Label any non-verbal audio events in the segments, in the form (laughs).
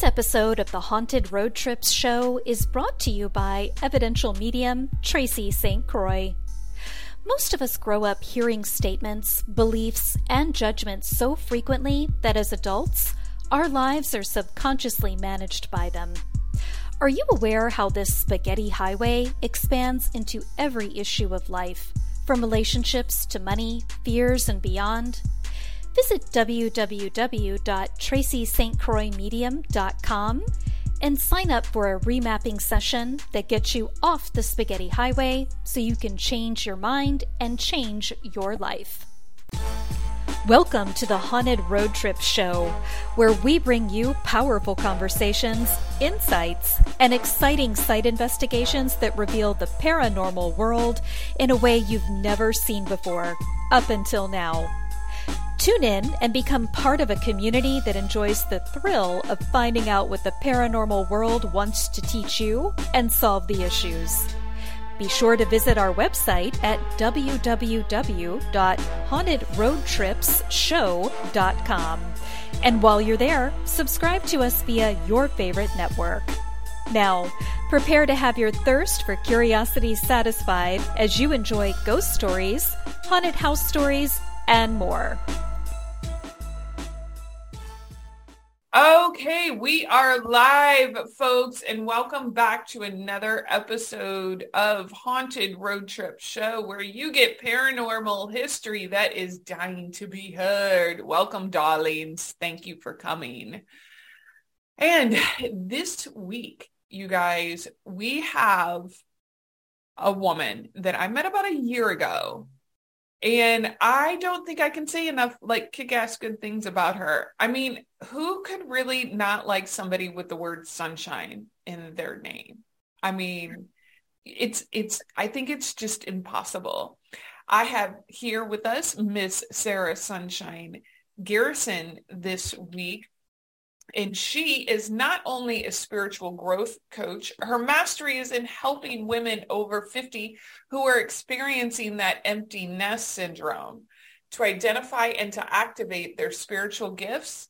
This episode of the Haunted Road Trips show is brought to you by evidential medium Tracy St. Croix. Most of us grow up hearing statements, beliefs, and judgments so frequently that as adults, our lives are subconsciously managed by them. Are you aware how this spaghetti highway expands into every issue of life, from relationships to money, fears, and beyond? Visit www.tracystcroixmedium.com and sign up for a remapping session that gets you off the spaghetti highway so you can change your mind and change your life. Welcome to the Haunted Road Trip Show, where we bring you powerful conversations, insights, and exciting site investigations that reveal the paranormal world in a way you've never seen before, up until now. Tune in and become part of a community that enjoys the thrill of finding out what the paranormal world wants to teach you and solve the issues. Be sure to visit our website at www.hauntedroadtripsshow.com. And while you're there, subscribe to us via your favorite network. Now, prepare to have your thirst for curiosity satisfied as you enjoy ghost stories, haunted house stories, and more. Okay, we are live, folks, and welcome back to another episode of Haunted Road Trip Show where you get paranormal history that is dying to be heard. Welcome, darlings. Thank you for coming. And this week, you guys, we have a woman that I met about a year ago and I don't think I can say enough like kick-ass good things about her. I mean, who could really not like somebody with the word sunshine in their name? I mean, it's it's I think it's just impossible. I have here with us Miss Sarah Sunshine Garrison this week and she is not only a spiritual growth coach, her mastery is in helping women over 50 who are experiencing that empty nest syndrome to identify and to activate their spiritual gifts,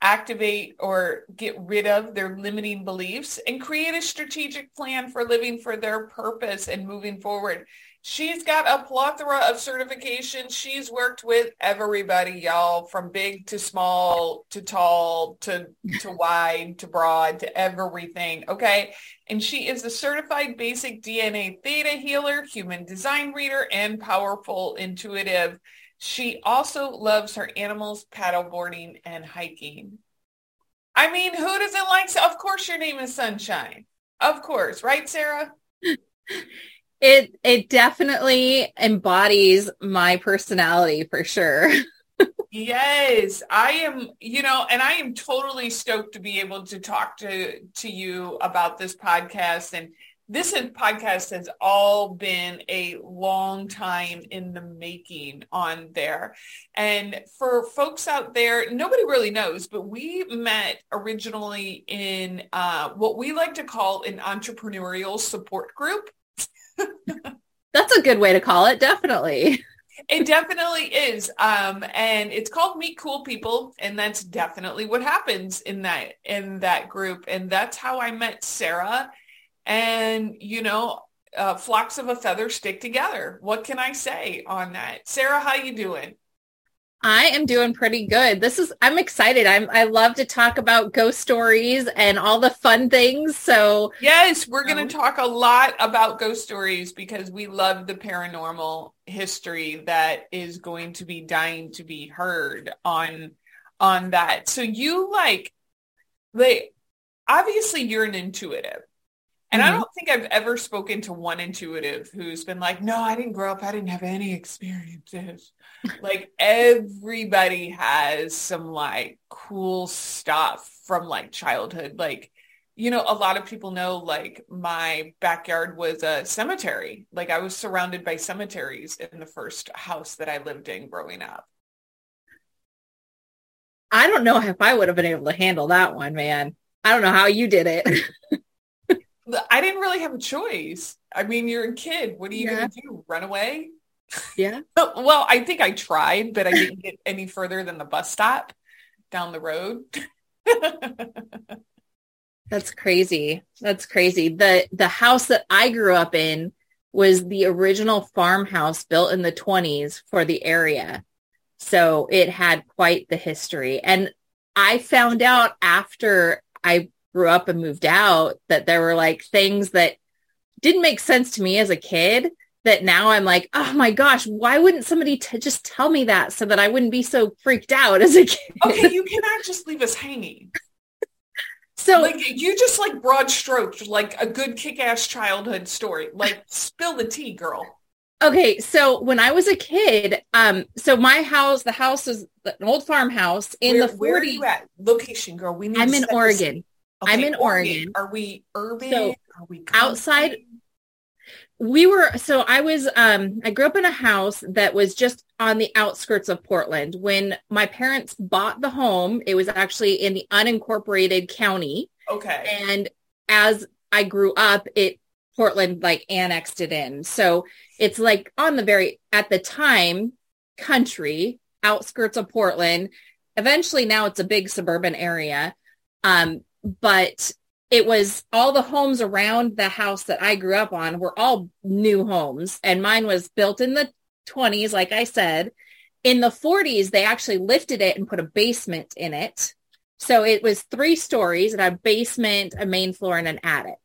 activate or get rid of their limiting beliefs, and create a strategic plan for living for their purpose and moving forward. She's got a plethora of certifications. She's worked with everybody, y'all, from big to small to tall to, to wide to broad to everything. Okay. And she is a certified basic DNA theta healer, human design reader, and powerful intuitive. She also loves her animals, paddleboarding, and hiking. I mean, who doesn't like, of course your name is Sunshine. Of course, right, Sarah? (laughs) It it definitely embodies my personality for sure. (laughs) yes, I am, you know, and I am totally stoked to be able to talk to to you about this podcast and this podcast has all been a long time in the making on there. And for folks out there, nobody really knows, but we met originally in uh, what we like to call an entrepreneurial support group. That's a good way to call it, definitely. It definitely is. Um, and it's called Meet Cool People. And that's definitely what happens in that in that group. And that's how I met Sarah. And, you know, uh, flocks of a feather stick together. What can I say on that? Sarah, how you doing? I am doing pretty good. This is I'm excited. I'm I love to talk about ghost stories and all the fun things. So Yes, we're going to talk a lot about ghost stories because we love the paranormal history that is going to be dying to be heard on on that. So you like like obviously you're an intuitive. And mm-hmm. I don't think I've ever spoken to one intuitive who's been like, no, I didn't grow up. I didn't have any experiences. Like everybody has some like cool stuff from like childhood. Like, you know, a lot of people know like my backyard was a cemetery. Like I was surrounded by cemeteries in the first house that I lived in growing up. I don't know if I would have been able to handle that one, man. I don't know how you did it. (laughs) I didn't really have a choice. I mean, you're a kid. What are you yeah. going to do? Run away? Yeah. (laughs) well, I think I tried, but I didn't get any further than the bus stop down the road. (laughs) That's crazy. That's crazy. The the house that I grew up in was the original farmhouse built in the 20s for the area. So it had quite the history. And I found out after I grew up and moved out that there were like things that didn't make sense to me as a kid that now I'm like, oh my gosh, why wouldn't somebody t- just tell me that so that I wouldn't be so freaked out as a kid? Okay, you (laughs) cannot just leave us hanging. So like you just like broad stroked like a good kick-ass childhood story. Like spill the tea, girl. Okay, so when I was a kid, um, so my house, the house is an old farmhouse in where, the 40s. Where are you at? Location, girl. We need I'm in Oregon. Okay, I'm in Oregon. Are we urban? So, are we outside- country? We were so I was um I grew up in a house that was just on the outskirts of Portland. When my parents bought the home, it was actually in the unincorporated county. Okay. And as I grew up, it Portland like annexed it in. So it's like on the very at the time country outskirts of Portland. Eventually now it's a big suburban area. Um, but it was all the homes around the house that I grew up on were all new homes and mine was built in the 20s like I said. In the 40s they actually lifted it and put a basement in it. So it was three stories, and a basement, a main floor and an attic.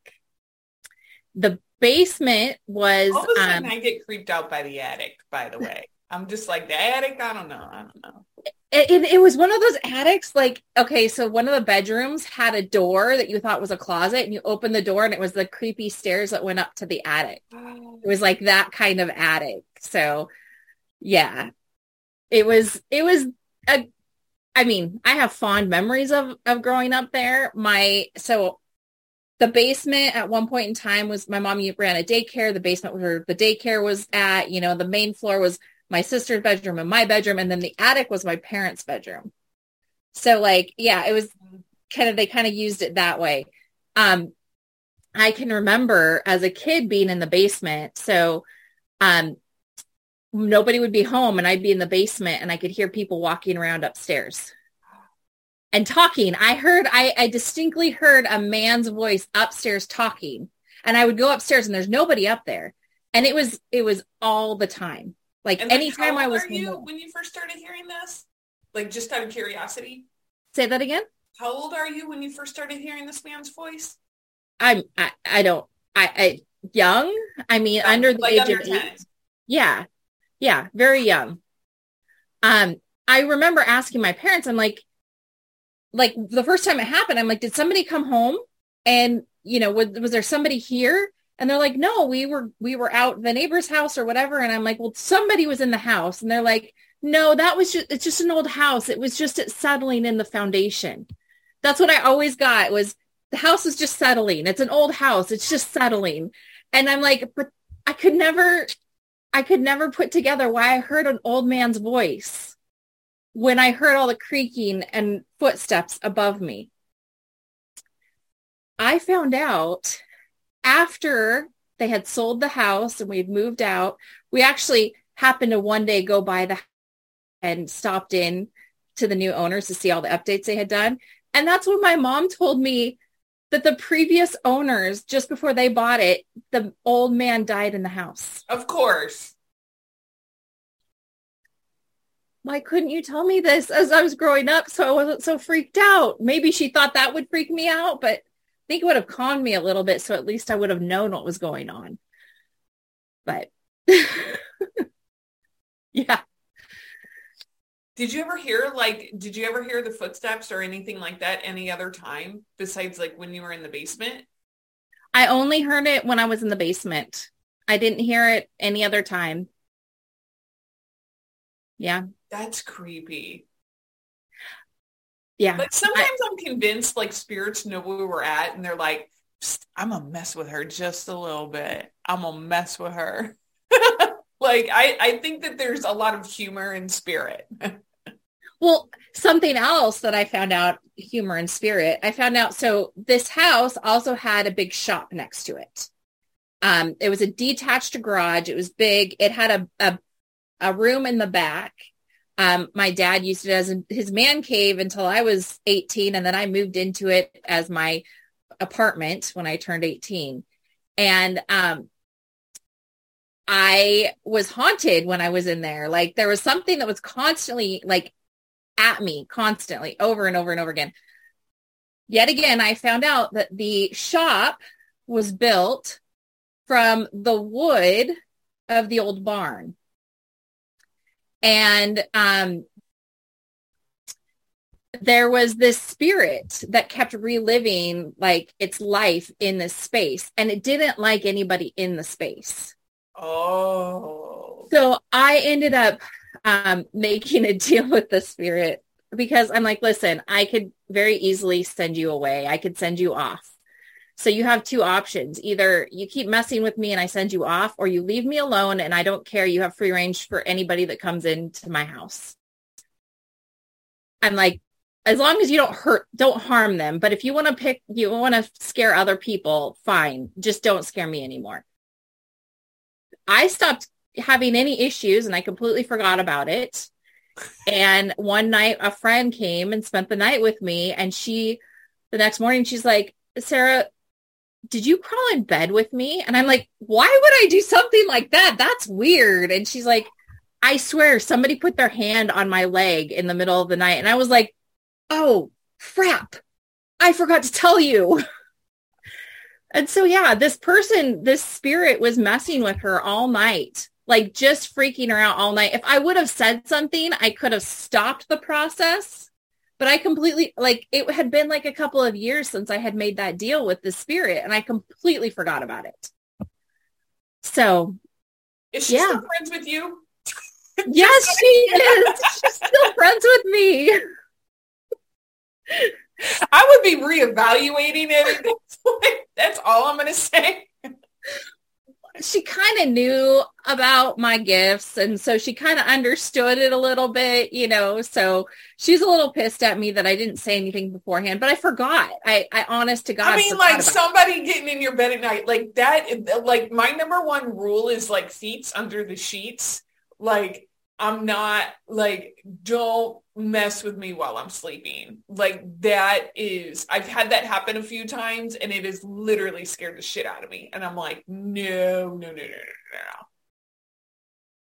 The basement was All of a sudden, um, I get creeped out by the attic. By the way, I'm just like the attic. I don't know. I don't know. It, it, was one of those attics like okay so one of the bedrooms had a door that you thought was a closet and you opened the door and it was the creepy stairs that went up to the attic. It was like that kind of attic. So yeah. It was it was a i mean i have fond memories of of growing up there. My so the basement at one point in time was my mom ran a daycare. The basement where the daycare was at you know the main floor was my sister's bedroom and my bedroom and then the attic was my parents bedroom. So like yeah it was kind of they kind of used it that way. Um i can remember as a kid being in the basement. So um nobody would be home and i'd be in the basement and i could hear people walking around upstairs and talking. I heard i i distinctly heard a man's voice upstairs talking and i would go upstairs and there's nobody up there. And it was it was all the time like And anytime how I old was are you when you first started hearing this? Like just out of curiosity, Say that again. how old are you when you first started hearing this man's voice? I'm I, I don't I, I young. I mean under the like age under of 10. eight. Yeah. Yeah. Very young. Um, I remember asking my parents, I'm like, like the first time it happened, I'm like, did somebody come home? And, you know, was, was there somebody here? And they're like, no, we were, we were out the neighbor's house or whatever. And I'm like, well, somebody was in the house. And they're like, no, that was just, it's just an old house. It was just it settling in the foundation. That's what I always got was the house is just settling. It's an old house. It's just settling. And I'm like, but I could never, I could never put together why I heard an old man's voice when I heard all the creaking and footsteps above me. I found out after they had sold the house and we'd moved out, we actually happened to one day go by the and stopped in to the new owners to see all the updates they had done. And that's when my mom told me that the previous owners, just before they bought it, the old man died in the house. Of course. Why couldn't you tell me this as I was growing up so I wasn't so freaked out? Maybe she thought that would freak me out, but think it would have calmed me a little bit so at least I would have known what was going on. But (laughs) yeah. Did you ever hear like did you ever hear the footsteps or anything like that any other time besides like when you were in the basement? I only heard it when I was in the basement. I didn't hear it any other time. Yeah. That's creepy. Yeah. Like sometimes I, am convinced like spirits know where we're at and they're like, I'm gonna mess with her just a little bit. I'm gonna mess with her. (laughs) like I, I think that there's a lot of humor in spirit. (laughs) well, something else that I found out humor and spirit, I found out so this house also had a big shop next to it. Um, it was a detached garage. It was big. It had a, a, a room in the back. Um, my dad used it as his man cave until I was 18 and then I moved into it as my apartment when I turned 18. And um, I was haunted when I was in there. Like there was something that was constantly like at me constantly over and over and over again. Yet again, I found out that the shop was built from the wood of the old barn. And um, there was this spirit that kept reliving like its life in this space and it didn't like anybody in the space. Oh. So I ended up um, making a deal with the spirit because I'm like, listen, I could very easily send you away. I could send you off. So you have two options. Either you keep messing with me and I send you off or you leave me alone and I don't care. You have free range for anybody that comes into my house. I'm like, as long as you don't hurt, don't harm them. But if you want to pick, you want to scare other people, fine. Just don't scare me anymore. I stopped having any issues and I completely forgot about it. And one night a friend came and spent the night with me and she, the next morning, she's like, Sarah, did you crawl in bed with me? And I'm like, why would I do something like that? That's weird. And she's like, I swear somebody put their hand on my leg in the middle of the night. And I was like, oh, crap. I forgot to tell you. (laughs) and so, yeah, this person, this spirit was messing with her all night, like just freaking her out all night. If I would have said something, I could have stopped the process. But I completely, like, it had been like a couple of years since I had made that deal with the spirit and I completely forgot about it. So, is she yeah. still friends with you? yes, (laughs) she is. She's still friends with me. I would be reevaluating it. (laughs) That's all I'm going to say. She kind of knew about my gifts. And so she kind of understood it a little bit, you know, so she's a little pissed at me that I didn't say anything beforehand, but I forgot. I, I honest to God. I mean, like somebody it. getting in your bed at night, like that, like my number one rule is like feet under the sheets. Like I'm not like, don't mess with me while I'm sleeping. Like that is, I've had that happen a few times and it has literally scared the shit out of me. And I'm like, no, no, no, no, no, no.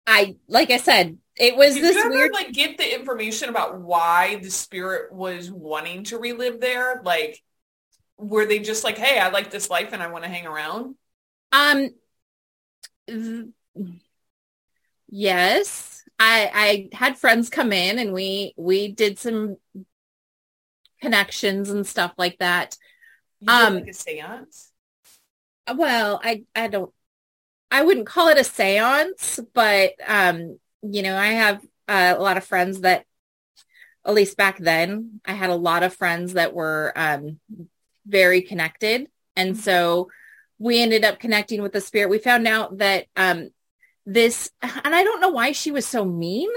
I, like I said, it was Did this you ever, weird. Like get the information about why the spirit was wanting to relive there. Like, were they just like, hey, I like this life and I want to hang around? Um, th- yes I I had friends come in and we we did some connections and stuff like that. Um, like a seance. Well, I I don't. I wouldn't call it a seance, but um, you know, I have uh, a lot of friends that, at least back then, I had a lot of friends that were um, very connected, and mm-hmm. so we ended up connecting with the spirit. We found out that um, this, and I don't know why she was so mean,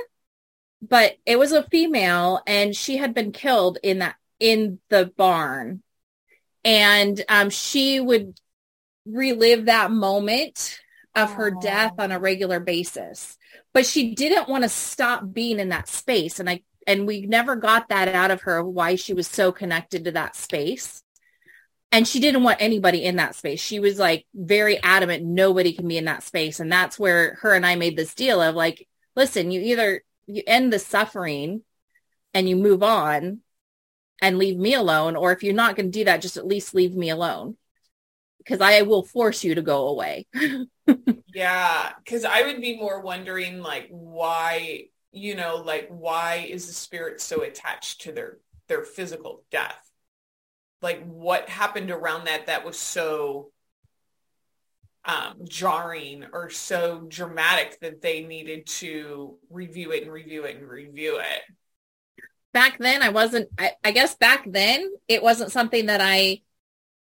but it was a female and she had been killed in that, in the barn. And um, she would relive that moment of her Aww. death on a regular basis. But she didn't want to stop being in that space. And I, and we never got that out of her why she was so connected to that space and she didn't want anybody in that space. She was like very adamant nobody can be in that space. And that's where her and I made this deal of like, listen, you either you end the suffering and you move on and leave me alone, or if you're not going to do that, just at least leave me alone because I will force you to go away. (laughs) yeah, because I would be more wondering like why, you know, like why is the spirit so attached to their their physical death? Like what happened around that that was so um, jarring or so dramatic that they needed to review it and review it and review it. Back then, I wasn't, I, I guess back then, it wasn't something that I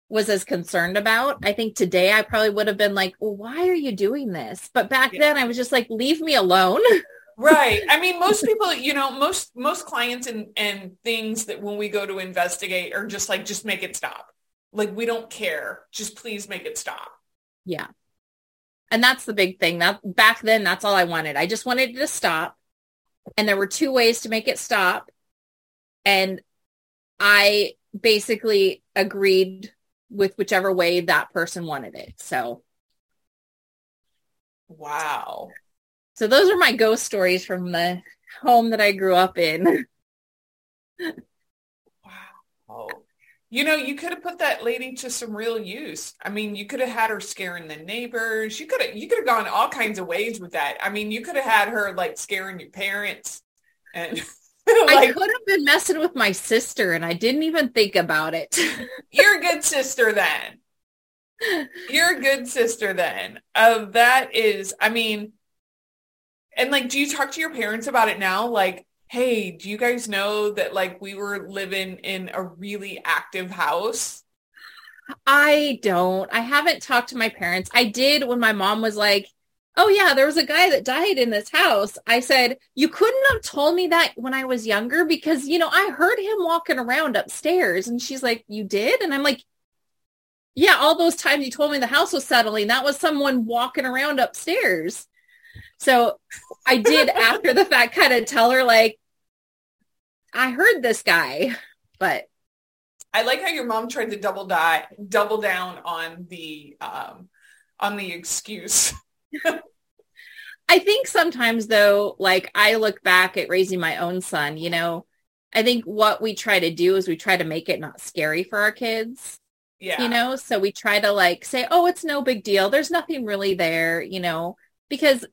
was as concerned about. I think today I probably would have been like, well, why are you doing this? But back yeah. then I was just like, leave me alone. (laughs) right. I mean most people you know most most clients and and things that when we go to investigate are just like just make it stop. Like we don't care. Just please make it stop. Yeah. And that's the big thing. That back then that's all i wanted. I just wanted it to stop. And there were two ways to make it stop. And i basically agreed with whichever way that person wanted it. So Wow. So those are my ghost stories from the home that I grew up in. (laughs) wow. You know, you could have put that lady to some real use. I mean, you could have had her scaring the neighbors. You could have you could have gone all kinds of ways with that. I mean, you could have had her like scaring your parents and (laughs) like, I could have been messing with my sister and I didn't even think about it. (laughs) you're a good sister then. You're a good sister then. Uh, that is, I mean, and like, do you talk to your parents about it now? Like, hey, do you guys know that like we were living in a really active house? I don't. I haven't talked to my parents. I did when my mom was like, oh yeah, there was a guy that died in this house. I said, you couldn't have told me that when I was younger because, you know, I heard him walking around upstairs. And she's like, you did? And I'm like, yeah, all those times you told me the house was settling, that was someone walking around upstairs. So I did (laughs) after the fact kind of tell her like, I heard this guy, but I like how your mom tried to double die, double down on the um, on the excuse. (laughs) I think sometimes though, like I look back at raising my own son, you know, I think what we try to do is we try to make it not scary for our kids. Yeah. You know, so we try to like say, oh, it's no big deal. There's nothing really there, you know, because,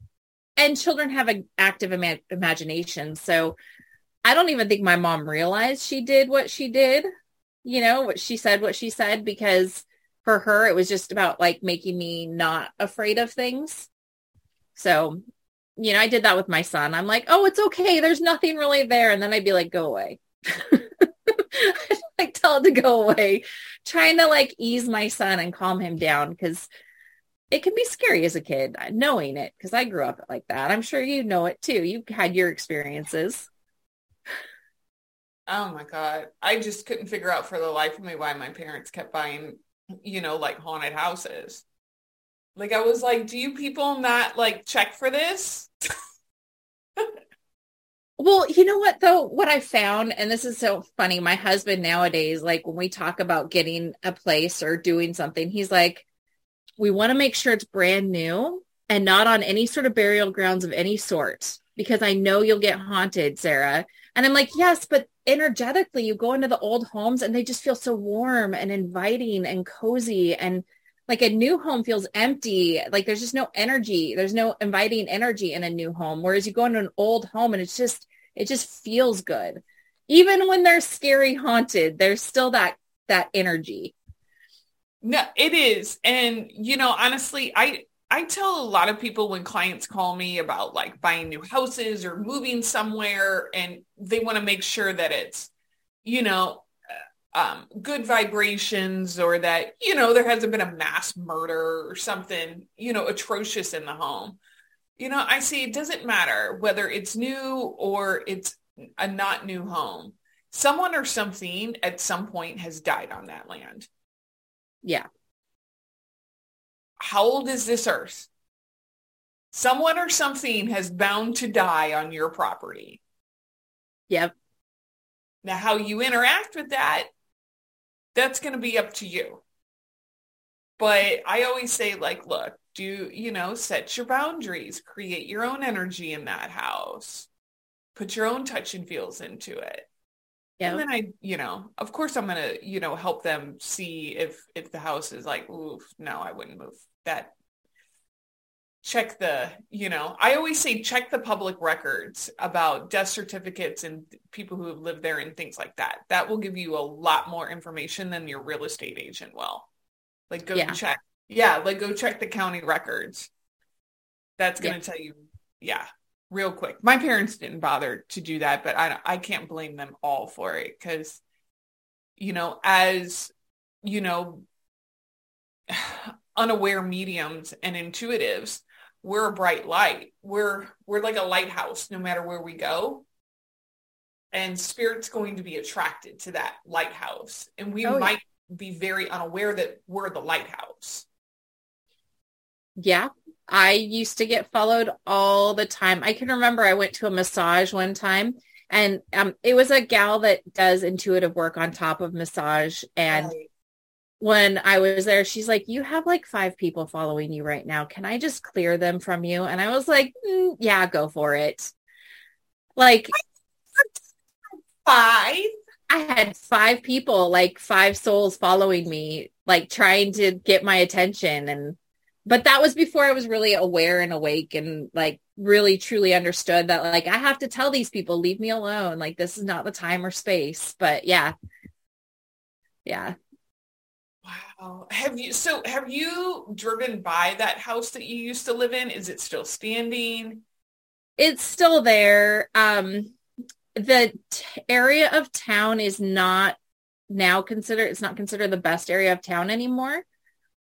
and children have an active ima- imagination. So I don't even think my mom realized she did what she did, you know, what she said, what she said, because for her, it was just about like making me not afraid of things. So, you know, I did that with my son. I'm like, oh, it's okay. There's nothing really there. And then I'd be like, go away. (laughs) I'd like tell it to go away, trying to like ease my son and calm him down because it can be scary as a kid uh, knowing it because I grew up like that. I'm sure you know it too. You had your experiences. Oh my God. I just couldn't figure out for the life of me why my parents kept buying, you know, like haunted houses. Like I was like, do you people not like check for this? (laughs) well, you know what though? What I found, and this is so funny, my husband nowadays, like when we talk about getting a place or doing something, he's like, we want to make sure it's brand new and not on any sort of burial grounds of any sort because I know you'll get haunted, Sarah. And I'm like, yes, but energetically, you go into the old homes and they just feel so warm and inviting and cozy. And like a new home feels empty. Like there's just no energy. There's no inviting energy in a new home. Whereas you go into an old home and it's just, it just feels good. Even when they're scary haunted, there's still that, that energy. No, it is. And, you know, honestly, I, I tell a lot of people when clients call me about like buying new houses or moving somewhere and they want to make sure that it's, you know, uh, um, good vibrations or that, you know, there hasn't been a mass murder or something, you know, atrocious in the home. You know, I see it doesn't matter whether it's new or it's a not new home. Someone or something at some point has died on that land. Yeah how old is this earth? Someone or something has bound to die on your property. Yep. Now, how you interact with that, that's going to be up to you. But I always say, like, look, do, you know, set your boundaries, create your own energy in that house, put your own touch and feels into it. Yeah. And then I, you know, of course I'm going to, you know, help them see if, if the house is like, oof, no, I wouldn't move that check the you know i always say check the public records about death certificates and people who have lived there and things like that that will give you a lot more information than your real estate agent will like go yeah. check yeah like go check the county records that's going to yeah. tell you yeah real quick my parents didn't bother to do that but i i can't blame them all for it because you know as you know (sighs) unaware mediums and intuitives, we're a bright light. We're we're like a lighthouse no matter where we go. And spirit's going to be attracted to that lighthouse. And we oh, might yeah. be very unaware that we're the lighthouse. Yeah. I used to get followed all the time. I can remember I went to a massage one time and um, it was a gal that does intuitive work on top of massage and right when I was there, she's like, you have like five people following you right now. Can I just clear them from you? And I was like, mm, yeah, go for it. Like five. I had five people, like five souls following me, like trying to get my attention. And, but that was before I was really aware and awake and like really truly understood that like I have to tell these people, leave me alone. Like this is not the time or space. But yeah. Yeah. Wow. Have you, so have you driven by that house that you used to live in? Is it still standing? It's still there. Um, the t- area of town is not now considered it's not considered the best area of town anymore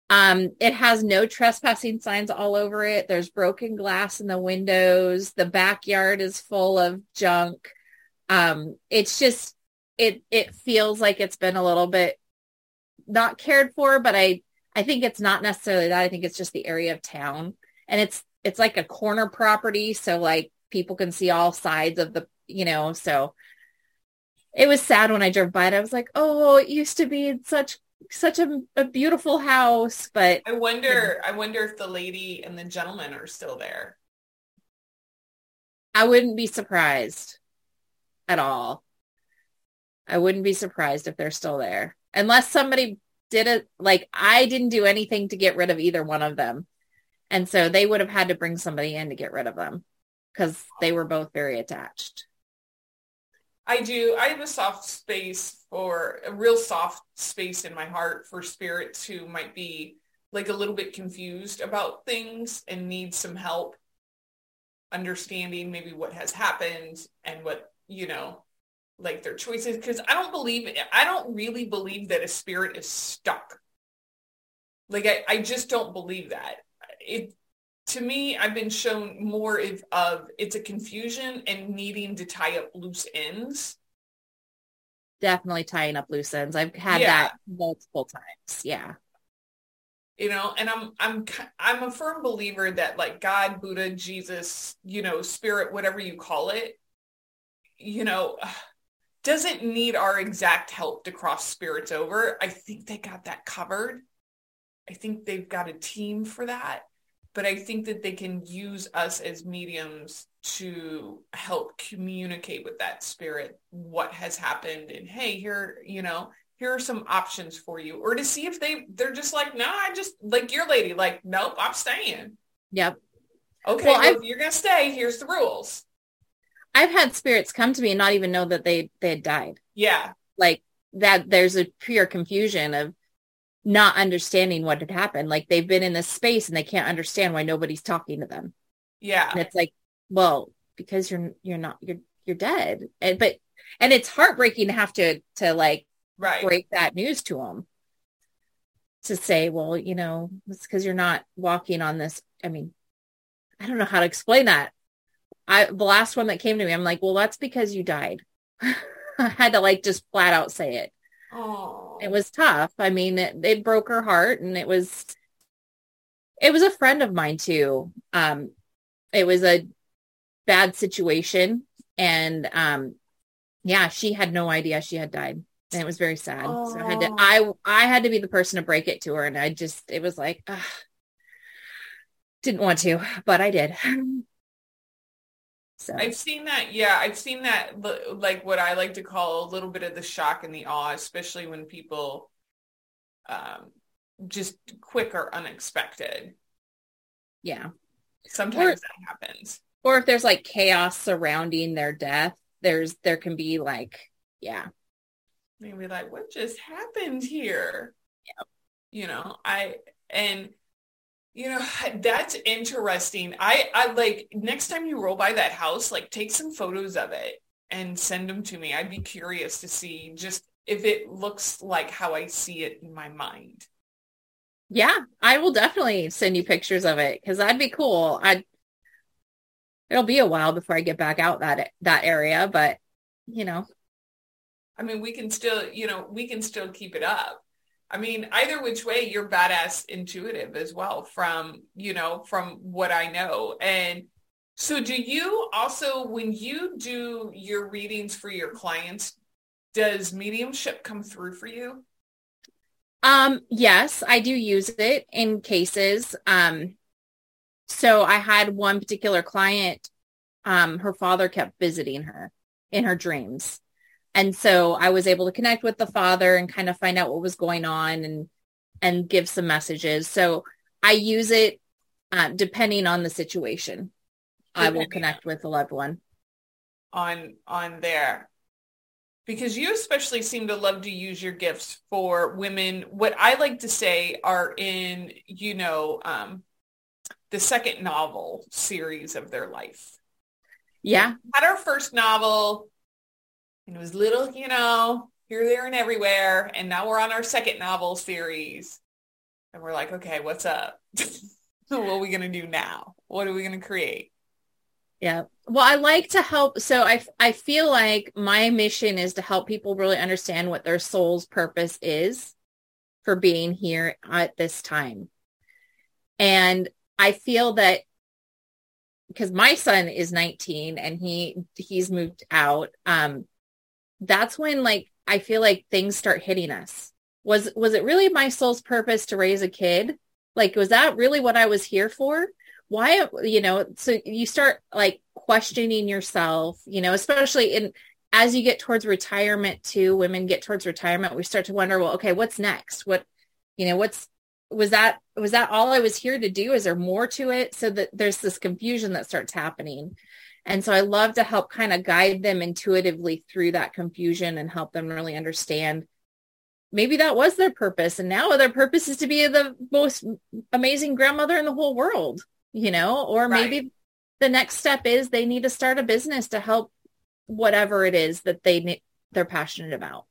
um it has no trespassing signs all over it. There's broken glass in the windows. The backyard is full of junk. Um it's just it it feels like it's been a little bit not cared for but i i think it's not necessarily that. I think it's just the area of town. And it's it's like a corner property so like people can see all sides of the you know, so. It was sad when I drove by it. I was like, oh, it used to be in such such a, a beautiful house, but I wonder I wonder if the lady and the gentleman are still there. I wouldn't be surprised at all. I wouldn't be surprised if they're still there. Unless somebody did it like I didn't do anything to get rid of either one of them. And so they would have had to bring somebody in to get rid of them because they were both very attached. I do. I have a soft space for a real soft space in my heart for spirits who might be like a little bit confused about things and need some help understanding maybe what has happened and what, you know, like their choices. Because I don't believe, I don't really believe that a spirit is stuck. Like I, I just don't believe that. It to me, I've been shown more of, of it's a confusion and needing to tie up loose ends. Definitely tying up loose ends. I've had yeah. that multiple times. Yeah. You know, and I'm I'm I'm a firm believer that like God, Buddha, Jesus, you know, spirit, whatever you call it, you know, (sighs) doesn't need our exact help to cross spirits over. I think they got that covered. I think they've got a team for that but I think that they can use us as mediums to help communicate with that spirit what has happened and hey here you know here are some options for you. Or to see if they they're just like no i just like your lady like nope i'm staying. Yep. Okay well, well if you're gonna stay here's the rules. I've had spirits come to me and not even know that they they had died. Yeah. Like that there's a pure confusion of not understanding what had happened. Like they've been in this space and they can't understand why nobody's talking to them. Yeah. And it's like, well, because you're you're not you're you're dead. And but and it's heartbreaking to have to to like right. break that news to them. To say, well, you know, it's because you're not walking on this. I mean, I don't know how to explain that. I the last one that came to me, I'm like, well, that's because you died. (laughs) I had to like just flat out say it. Oh. It was tough. I mean, it, it broke her heart and it was it was a friend of mine too. Um it was a bad situation and um yeah, she had no idea she had died. And it was very sad. Oh. So I had to I I had to be the person to break it to her and I just it was like ugh, didn't want to, but I did. (laughs) So I've seen that. Yeah, I've seen that. Like what I like to call a little bit of the shock and the awe, especially when people um, just quick or unexpected. Yeah, sometimes or, that happens. Or if there's like chaos surrounding their death, there's there can be like, yeah, maybe like what just happened here. Yeah, you know, I and you know, (laughs) that's interesting. I, I like next time you roll by that house, like take some photos of it and send them to me. I'd be curious to see just if it looks like how I see it in my mind. Yeah, I will definitely send you pictures of it because that'd be cool. I it'll be a while before I get back out that that area, but you know, I mean, we can still, you know, we can still keep it up. I mean, either which way, you're badass intuitive as well from, you know, from what I know. And so do you also, when you do your readings for your clients, does mediumship come through for you? Um, yes, I do use it in cases. Um, so I had one particular client, um, her father kept visiting her in her dreams. And so I was able to connect with the father and kind of find out what was going on and, and give some messages. So I use it, uh, depending on the situation. I will connect with a loved one. On, on there. Because you especially seem to love to use your gifts for women. What i like to say are in you know um, the second novel series of their life. Yeah. We had our first novel and it was little you know here there and everywhere and now we're on our second novel series and we're like okay what's up (laughs) what are we going to do now what are we going to create yeah. Well, I like to help. So I, I feel like my mission is to help people really understand what their soul's purpose is for being here at this time. And I feel that because my son is 19 and he, he's moved out. Um, that's when like, I feel like things start hitting us. Was, was it really my soul's purpose to raise a kid? Like, was that really what I was here for? why you know so you start like questioning yourself you know especially in as you get towards retirement too women get towards retirement we start to wonder well okay what's next what you know what's was that was that all i was here to do is there more to it so that there's this confusion that starts happening and so i love to help kind of guide them intuitively through that confusion and help them really understand maybe that was their purpose and now their purpose is to be the most amazing grandmother in the whole world you know, or right. maybe the next step is they need to start a business to help whatever it is that they they're passionate about.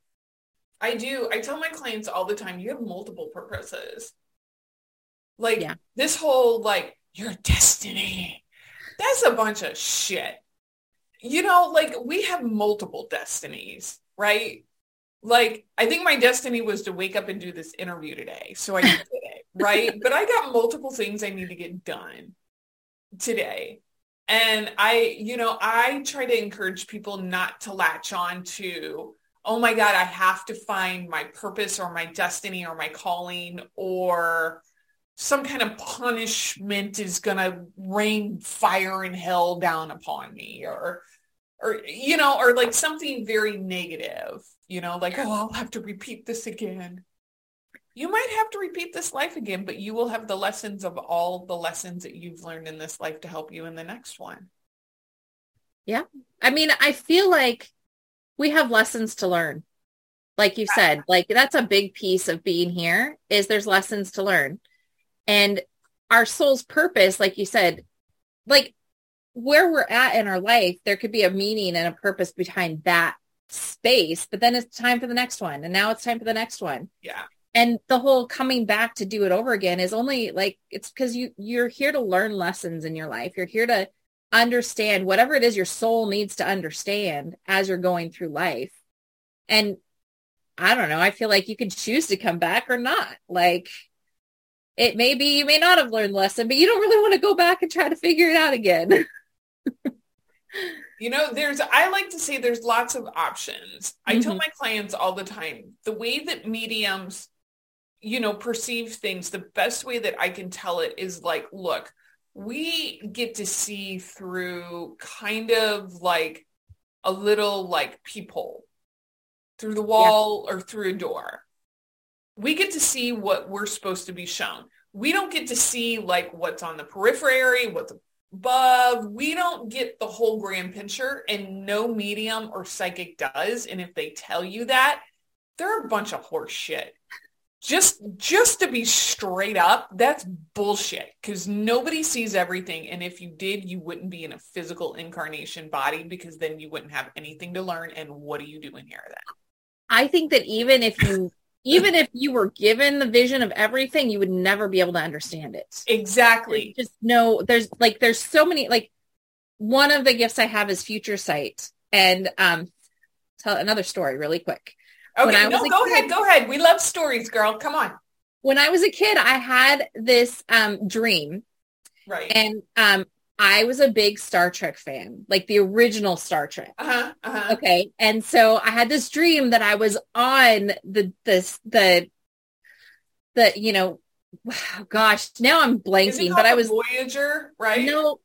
I do. I tell my clients all the time, you have multiple purposes. Like yeah. this whole like your destiny. That's a bunch of shit. You know, like we have multiple destinies, right? Like I think my destiny was to wake up and do this interview today. So I did it, (laughs) right? but I got multiple things I need to get done today. And I, you know, I try to encourage people not to latch on to, oh my God, I have to find my purpose or my destiny or my calling or some kind of punishment is going to rain fire and hell down upon me or, or, you know, or like something very negative, you know, like, oh, I'll have to repeat this again you might have to repeat this life again, but you will have the lessons of all the lessons that you've learned in this life to help you in the next one. Yeah. I mean, I feel like we have lessons to learn. Like you said, like that's a big piece of being here is there's lessons to learn. And our soul's purpose, like you said, like where we're at in our life, there could be a meaning and a purpose behind that space, but then it's time for the next one. And now it's time for the next one. Yeah and the whole coming back to do it over again is only like it's because you you're here to learn lessons in your life you're here to understand whatever it is your soul needs to understand as you're going through life and i don't know i feel like you can choose to come back or not like it may be you may not have learned lesson but you don't really want to go back and try to figure it out again (laughs) You know, there's, I like to say there's lots of options. I mm-hmm. tell my clients all the time, the way that mediums you know, perceive things, the best way that I can tell it is like, look, we get to see through kind of like a little like peephole through the wall yeah. or through a door. We get to see what we're supposed to be shown. We don't get to see like what's on the periphery, what's above. We don't get the whole grand picture and no medium or psychic does. And if they tell you that, they're a bunch of horse shit just just to be straight up that's bullshit because nobody sees everything and if you did you wouldn't be in a physical incarnation body because then you wouldn't have anything to learn and what are you doing here then i think that even if you even if you were given the vision of everything you would never be able to understand it exactly just no there's like there's so many like one of the gifts i have is future sight and um tell another story really quick Okay, no, go kid, ahead, go ahead. We love stories, girl. Come on. When I was a kid, I had this um, dream. Right. And um, I was a big Star Trek fan, like the original Star Trek. Uh-huh, uh-huh. Okay. And so I had this dream that I was on the this the the, you know, (sighs) gosh, now I'm blanking, but I was Voyager, right? No,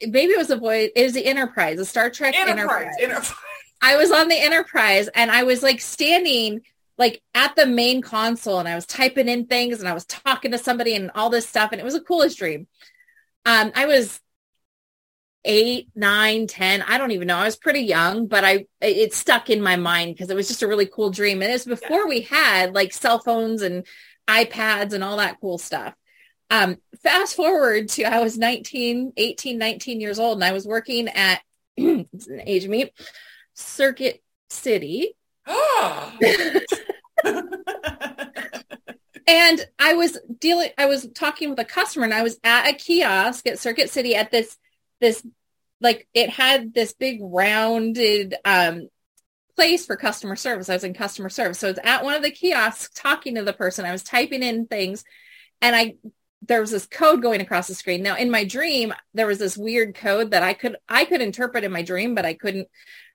maybe it was a voyage. It was the Enterprise, the Star Trek Enterprise. Enterprise. Enterprise. I was on the Enterprise and I was like standing like at the main console and I was typing in things and I was talking to somebody and all this stuff and it was the coolest dream. Um, I was eight, nine, ten. I don't even know. I was pretty young, but I it stuck in my mind because it was just a really cool dream. And it was before yeah. we had like cell phones and iPads and all that cool stuff. Um, fast forward to I was 19, 18, 19 years old and I was working at (clears throat) an age of me, Circuit City. (gasps) and I was dealing I was talking with a customer and I was at a kiosk at Circuit City at this this like it had this big rounded um place for customer service. I was in customer service. So it's at one of the kiosks talking to the person. I was typing in things and I there was this code going across the screen. Now in my dream, there was this weird code that I could I could interpret in my dream, but I couldn't.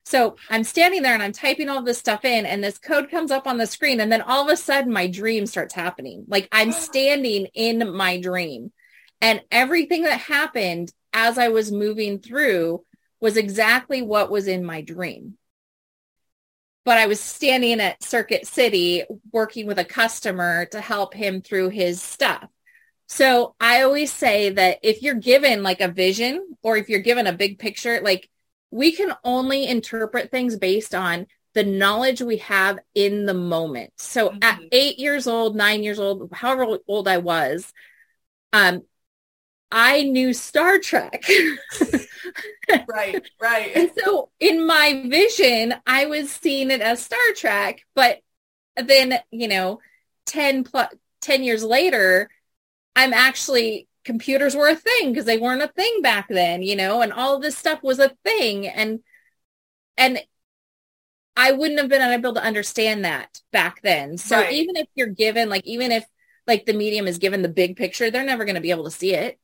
So I'm standing there and I'm typing all this stuff in and this code comes up on the screen and then all of a sudden my dream starts happening. Like I'm (gasps) standing in my dream. And everything that happened as I was moving through was exactly what was in my dream. But I was standing at Circuit City working with a customer to help him through his stuff. So I always say that if you're given like a vision or if you're given a big picture, like we can only interpret things based on the knowledge we have in the moment. So mm-hmm. at eight years old, nine years old, however old I was, um, I knew Star Trek. (laughs) right, right. And so in my vision, I was seeing it as Star Trek, but then, you know, 10 plus 10 years later, I'm actually computers were a thing because they weren't a thing back then, you know, and all this stuff was a thing and and I wouldn't have been able to understand that back then. So right. even if you're given like even if like the medium is given the big picture, they're never going to be able to see it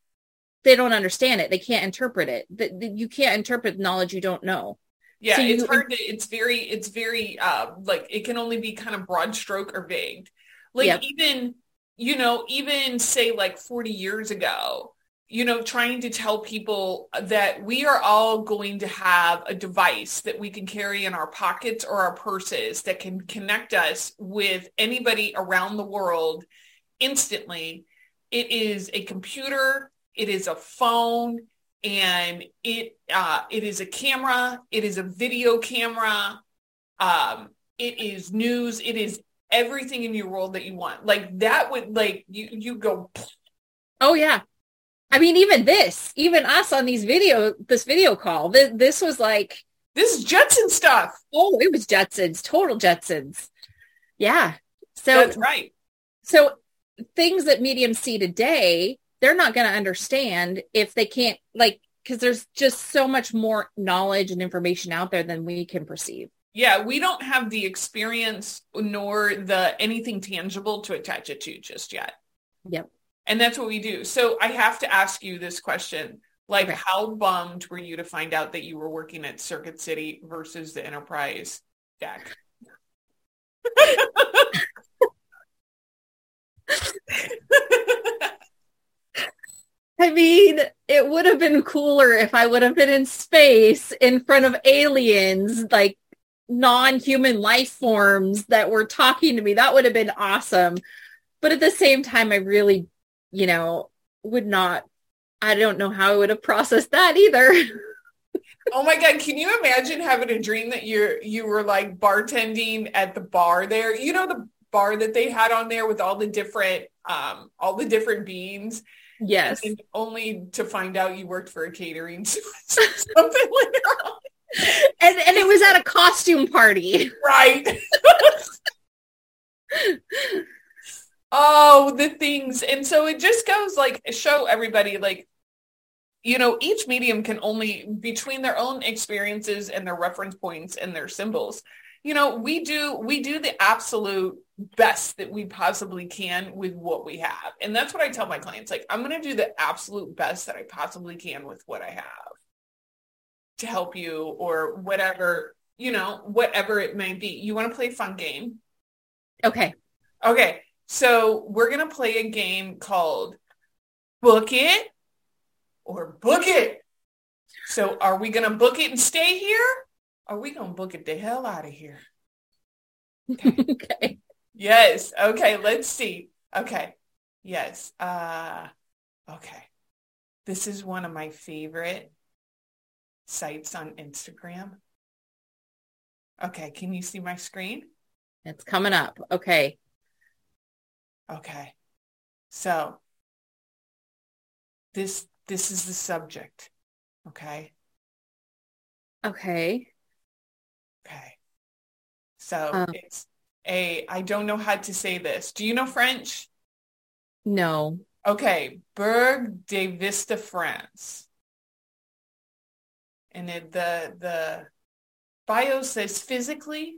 they don't understand it. They can't interpret it. That you can't interpret knowledge you don't know. Yeah, so it's hard to. It's very. It's very. Uh, like it can only be kind of broad stroke or vague. Like even you know even say like 40 years ago you know, trying to tell people that we are all going to have a device that we can carry in our pockets or our purses that can connect us with anybody around the world instantly. It is a computer it is a phone, and it uh, it is a camera. It is a video camera. Um, it is news. It is everything in your world that you want. Like that would like you you go. Oh yeah. I mean, even this, even us on these video, this video call, this, this was like, this is Jetson stuff. Oh, it was Jetsons, total Jetsons. Yeah. So that's right. So things that mediums see today they're not going to understand if they can't like because there's just so much more knowledge and information out there than we can perceive. Yeah we don't have the experience nor the anything tangible to attach it to just yet. Yep. And that's what we do. So i have to ask you this question. Like okay. how bummed were you to find out that you were working at circuit city versus the enterprise deck (laughs) (laughs) (laughs) I mean, it would have been cooler if I would have been in space in front of aliens, like non-human life forms that were talking to me. That would have been awesome. But at the same time, I really, you know, would not, I don't know how I would have processed that either. (laughs) oh my God. Can you imagine having a dream that you're, you were like bartending at the bar there? You know, the bar that they had on there with all the different, um, all the different beans Yes. And only to find out you worked for a catering (laughs) something later on. And and it was at a costume party. Right. (laughs) oh, the things. And so it just goes like show everybody like you know, each medium can only between their own experiences and their reference points and their symbols you know, we do we do the absolute best that we possibly can with what we have. And that's what I tell my clients. Like, I'm going to do the absolute best that I possibly can with what I have to help you or whatever, you know, whatever it may be. You want to play a fun game? Okay. Okay. So we're going to play a game called Book It or Book It. So are we going to book it and stay here? Are we going to book it the hell out of here? (laughs) Okay. okay. Yes. Okay. Let's see. Okay. Yes. Uh, okay. This is one of my favorite sites on Instagram. Okay. Can you see my screen? It's coming up. Okay. Okay. So this this is the subject. Okay. Okay. Okay. So Um. it's a I don't know how to say this. Do you know French? No. Okay, Berg de Vista, France. And it, the the bio says physically,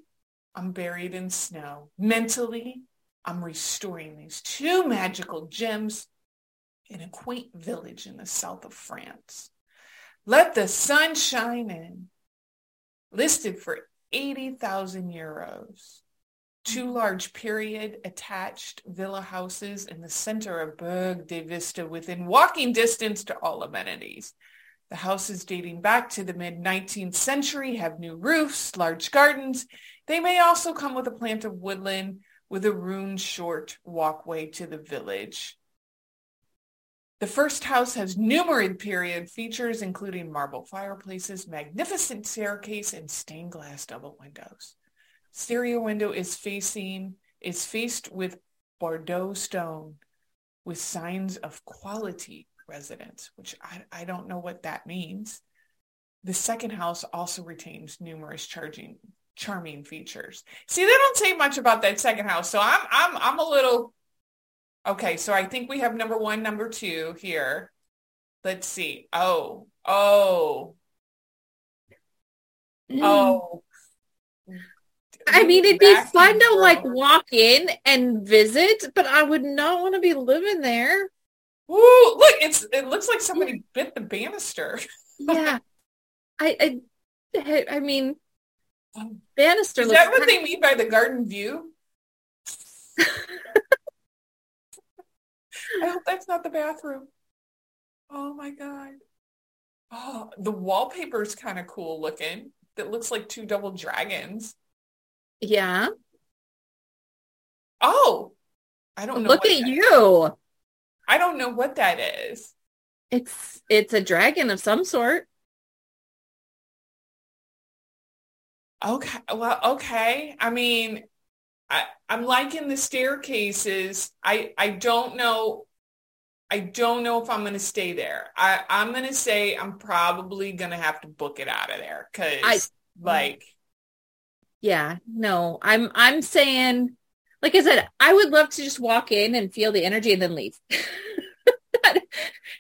I'm buried in snow. Mentally, I'm restoring these two magical gems in a quaint village in the south of France. Let the sun shine in. Listed for 80,000 euros. Two large period attached villa houses in the center of Berg de Vista within walking distance to all amenities. The houses dating back to the mid 19th century have new roofs, large gardens. They may also come with a plant of woodland with a rune short walkway to the village. The first house has numerous period features, including marble fireplaces, magnificent staircase, and stained glass double windows. Stereo window is facing is faced with Bordeaux stone with signs of quality residence, which I, I don't know what that means. The second house also retains numerous charging charming features. See, they don't say much about that second house, so I'm I'm I'm a little okay. So I think we have number one, number two here. Let's see. Oh, oh, hmm. oh. I mean, it'd be fun to like walk in and visit, but I would not want to be living there. Ooh, look, it's it looks like somebody bit the banister. (laughs) Yeah. I, I, I mean, um, Bannister Is looks that what they mean by the garden view? (laughs) I hope that's not the bathroom. Oh my god. Oh, the wallpaper is kind of cool looking. That looks like two double dragons. Yeah. Oh, I don't know. Look at you. I don't know what that is. It's it's a dragon of some sort. Okay. Well, okay. I mean, I, I'm liking the staircases. I, I don't know. I don't know if I'm going to stay there. I, I'm going to say I'm probably going to have to book it out of there because like, Yeah. No, I'm I'm saying, like I said, I would love to just walk in and feel the energy and then leave. (laughs)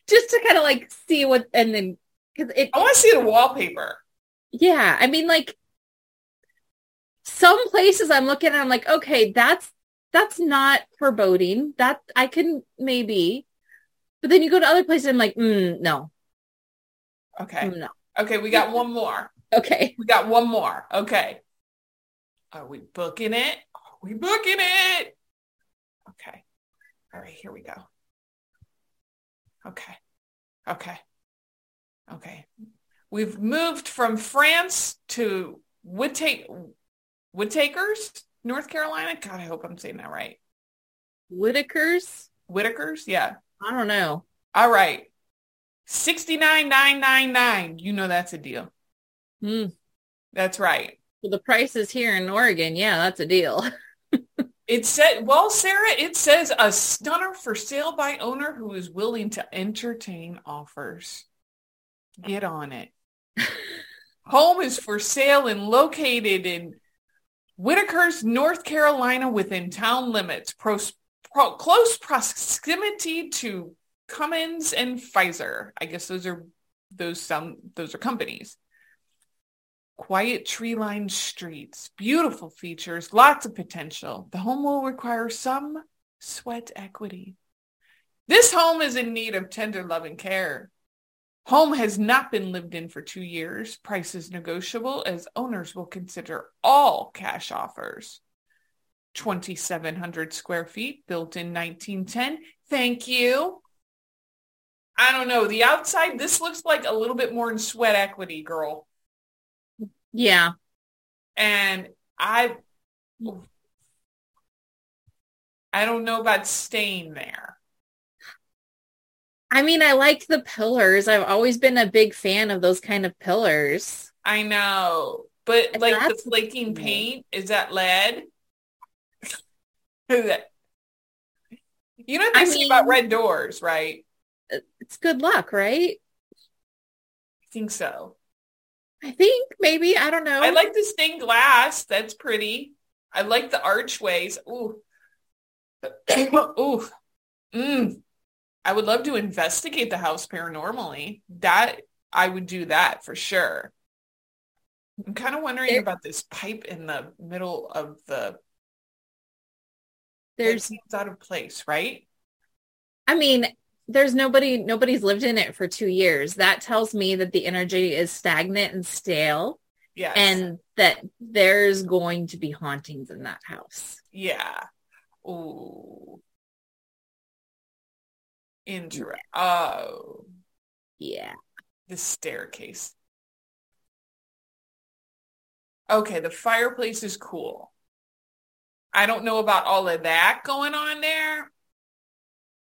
just to kind of like see what and then because it I want to see the wallpaper. Yeah, I mean, like some places I'm looking at, I'm like, okay, that's that's not foreboding. That I can maybe, but then you go to other places, I'm like, mm, no, Okay. mm, no, Okay. We got one more. (laughs) okay, We got one more. Okay. Are we booking it? Are we booking it? Okay. All right, here we go. Okay. Okay. Okay. We've moved from France to Woodtake Woodtakers, North Carolina. God, I hope I'm saying that right. Whitaker's. Whitakers? Yeah. I don't know. All right. 69999. You know that's a deal. Mm. That's right. Well, the prices here in Oregon, yeah, that's a deal. (laughs) It said, well, Sarah, it says a stunner for sale by owner who is willing to entertain offers. Get on it. (laughs) Home is for sale and located in Whitakers, North Carolina, within town limits, pros, pro, close proximity to Cummins and Pfizer. I guess those are those some those are companies. Quiet tree-lined streets, beautiful features, lots of potential. The home will require some sweat equity. This home is in need of tender love and care. Home has not been lived in for two years. Price is negotiable as owners will consider all cash offers. 2,700 square feet, built in 1910. Thank you. I don't know. The outside, this looks like a little bit more in sweat equity, girl. Yeah. And I, I don't know about staying there. I mean, I like the pillars. I've always been a big fan of those kind of pillars. I know, but like the flaking paint, is that lead? Is (laughs) that- you know what they I say about red doors, right? It's good luck, right? I think so. I think maybe. I don't know. I like the stained glass. That's pretty. I like the archways. Ooh. (clears throat) Ooh. Mm. I would love to investigate the house paranormally. That I would do that for sure. I'm kind of wondering There- about this pipe in the middle of the There's, seems out of place, right? I mean, there's nobody, nobody's lived in it for two years. That tells me that the energy is stagnant and stale Yes. and that there's going to be hauntings in that house. yeah. Ooh. Inter- oh, Yeah. the staircase. Okay, the fireplace is cool. I don't know about all of that going on there,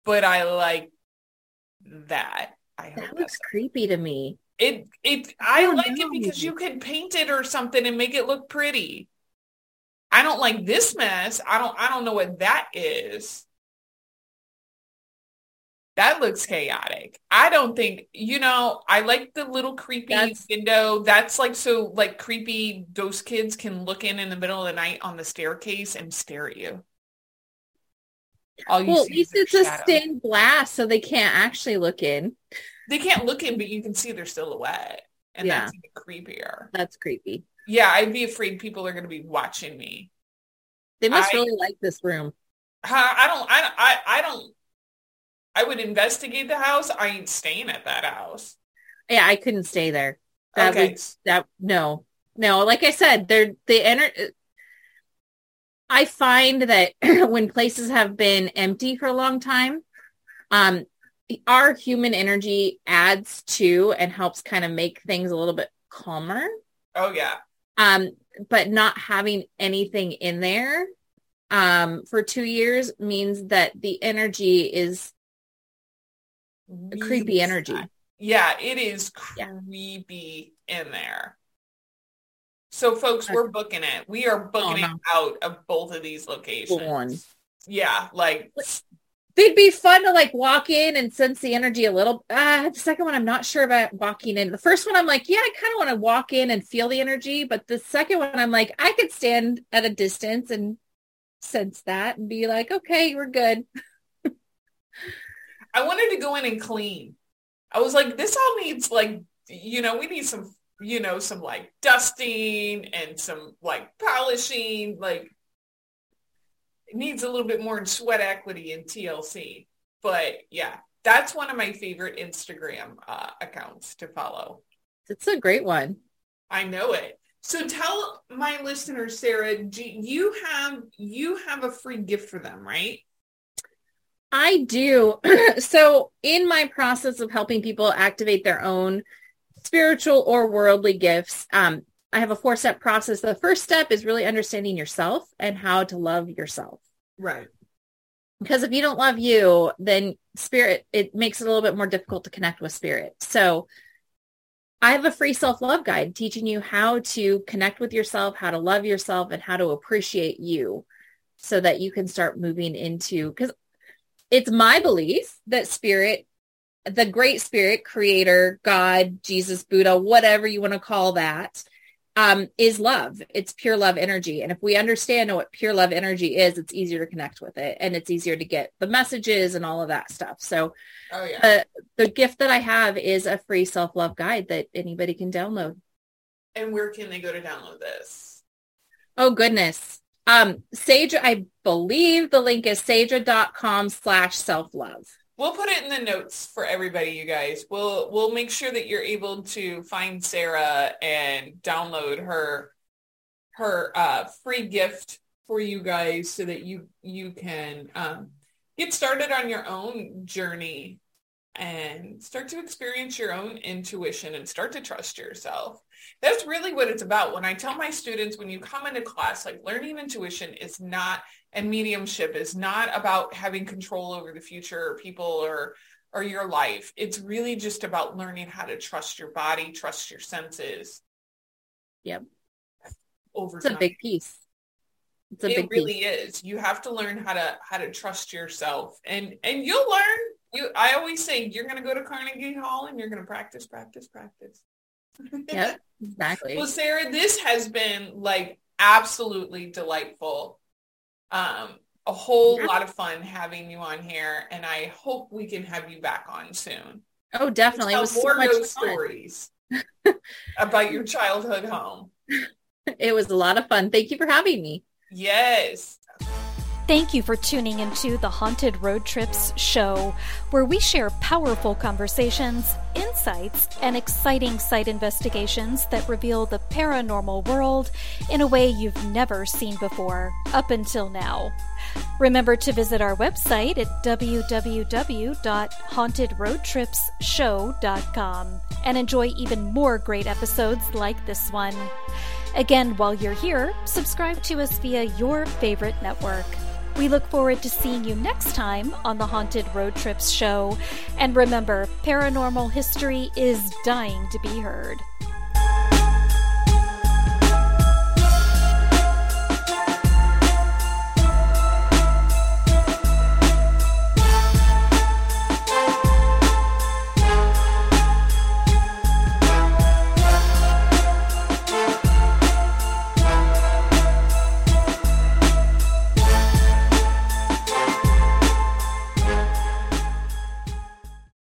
but I like that. I hope That looks creepy to me. It it I don't like know. it because you can paint it or something and make it look pretty. I don't like this mess. I don't I don't know what that is. That looks chaotic. I don't think, you know, I like the little creepy That's- window. That's like so like creepy those kids can look in in the middle of the night on the staircase and stare at you. All you Well, at least it's a stained glass, so they can't actually look in. They can't look in, but you can see their silhouette. And Yeah. that's even creepier. That's creepy. Yeah, I'd be afraid people are going to be watching me. They must I- really like this room. I don't, I, I, I don't, I would investigate the house. I ain't staying at that house. Yeah, I couldn't stay there. That okay. would that no no like i said they're the ener- i find that (clears throat) when places have been empty for a long time um our human energy adds to and helps kind of make things a little bit calmer Oh yeah. um but not having anything in there um for two years means that the energy is creepy energy. Yeah, it is Yeah. creepy in there. So folks, we're booking it. We are booking Oh, it out of both of these locations. On. Yeah, like they'd be fun to like walk in and sense the energy a little. Uh, the second one, I'm not sure about walking in. The first one, I'm like, yeah, I kind of want to walk in and feel the energy. But the second one, I'm like, I could stand at a distance and sense that and be like, okay, we're good. I wanted to go in and clean. I was like, this all needs like, you know, we need some, you know, some like dusting and some like polishing, like it needs a little bit more in sweat equity and TLC. But yeah, that's one of my favorite Instagram uh, accounts to follow. It's a great one. I know it. So tell my listeners, Sarah, do you have you have a free gift for them, right? I do. (clears throat) so in my process of helping people activate their own spiritual or worldly gifts, um, I have a four step process. The first step is really understanding yourself and how to love yourself. Right. because if you don't love you then spirit it makes it a little bit more difficult to connect with spirit so i have a free self-love guide teaching you how to connect with yourself how to love yourself and how to appreciate you so that you can start moving into because it's my belief that spirit the great spirit creator god jesus buddha whatever you want to call that um, is love. It's pure love energy. And if we understand what pure love energy is, it's easier to connect with it and it's easier to get the messages and all of that stuff. So Oh yeah. uh, the gift that I have is a free self-love guide that anybody can download. and where can they go to download this? Oh goodness. Um, Sage, I believe the link is saydra.com slash self-love. We'll put it in the notes for everybody, you guys. We'll we'll make sure that you're able to find Sarah and download her her uh, free gift for you guys so that you you can um, get started on your own journey and start to experience your own intuition and start to trust yourself. That's really what it's about. When I tell my students, when you come into class, like learning intuition is not, and mediumship is not about having control over the future or people or, or your life. It's really just about learning how to trust your body, trust your senses. Yep. Over it's time. a big piece. It's a it big really piece. is. You have to learn how to how to trust yourself, and and you'll learn you I always say you're going to go to Carnegie Hall and you're going to practice, practice, practice. Yeah, exactly. well, Sarah, this has been like absolutely delightful. Um, a whole yeah. lot of fun having you on here, and I hope we can have you back on soon. Oh, definitely. It was more so much stories (laughs) about your childhood home. It was a lot of fun. Thank you for having me. Yes. Thank you for tuning into the Haunted Road Trips show, where we share powerful conversations, insights, and exciting site investigations that reveal the paranormal world in a way you've never seen before, up until now. Remember to visit our website at www.hauntedroadtripsshow.com and enjoy even more great episodes like this one. Again, while you're here, subscribe to us via your favorite network. We look forward to seeing you next time on the Haunted Road Trips show. And remember, paranormal history is dying to be heard.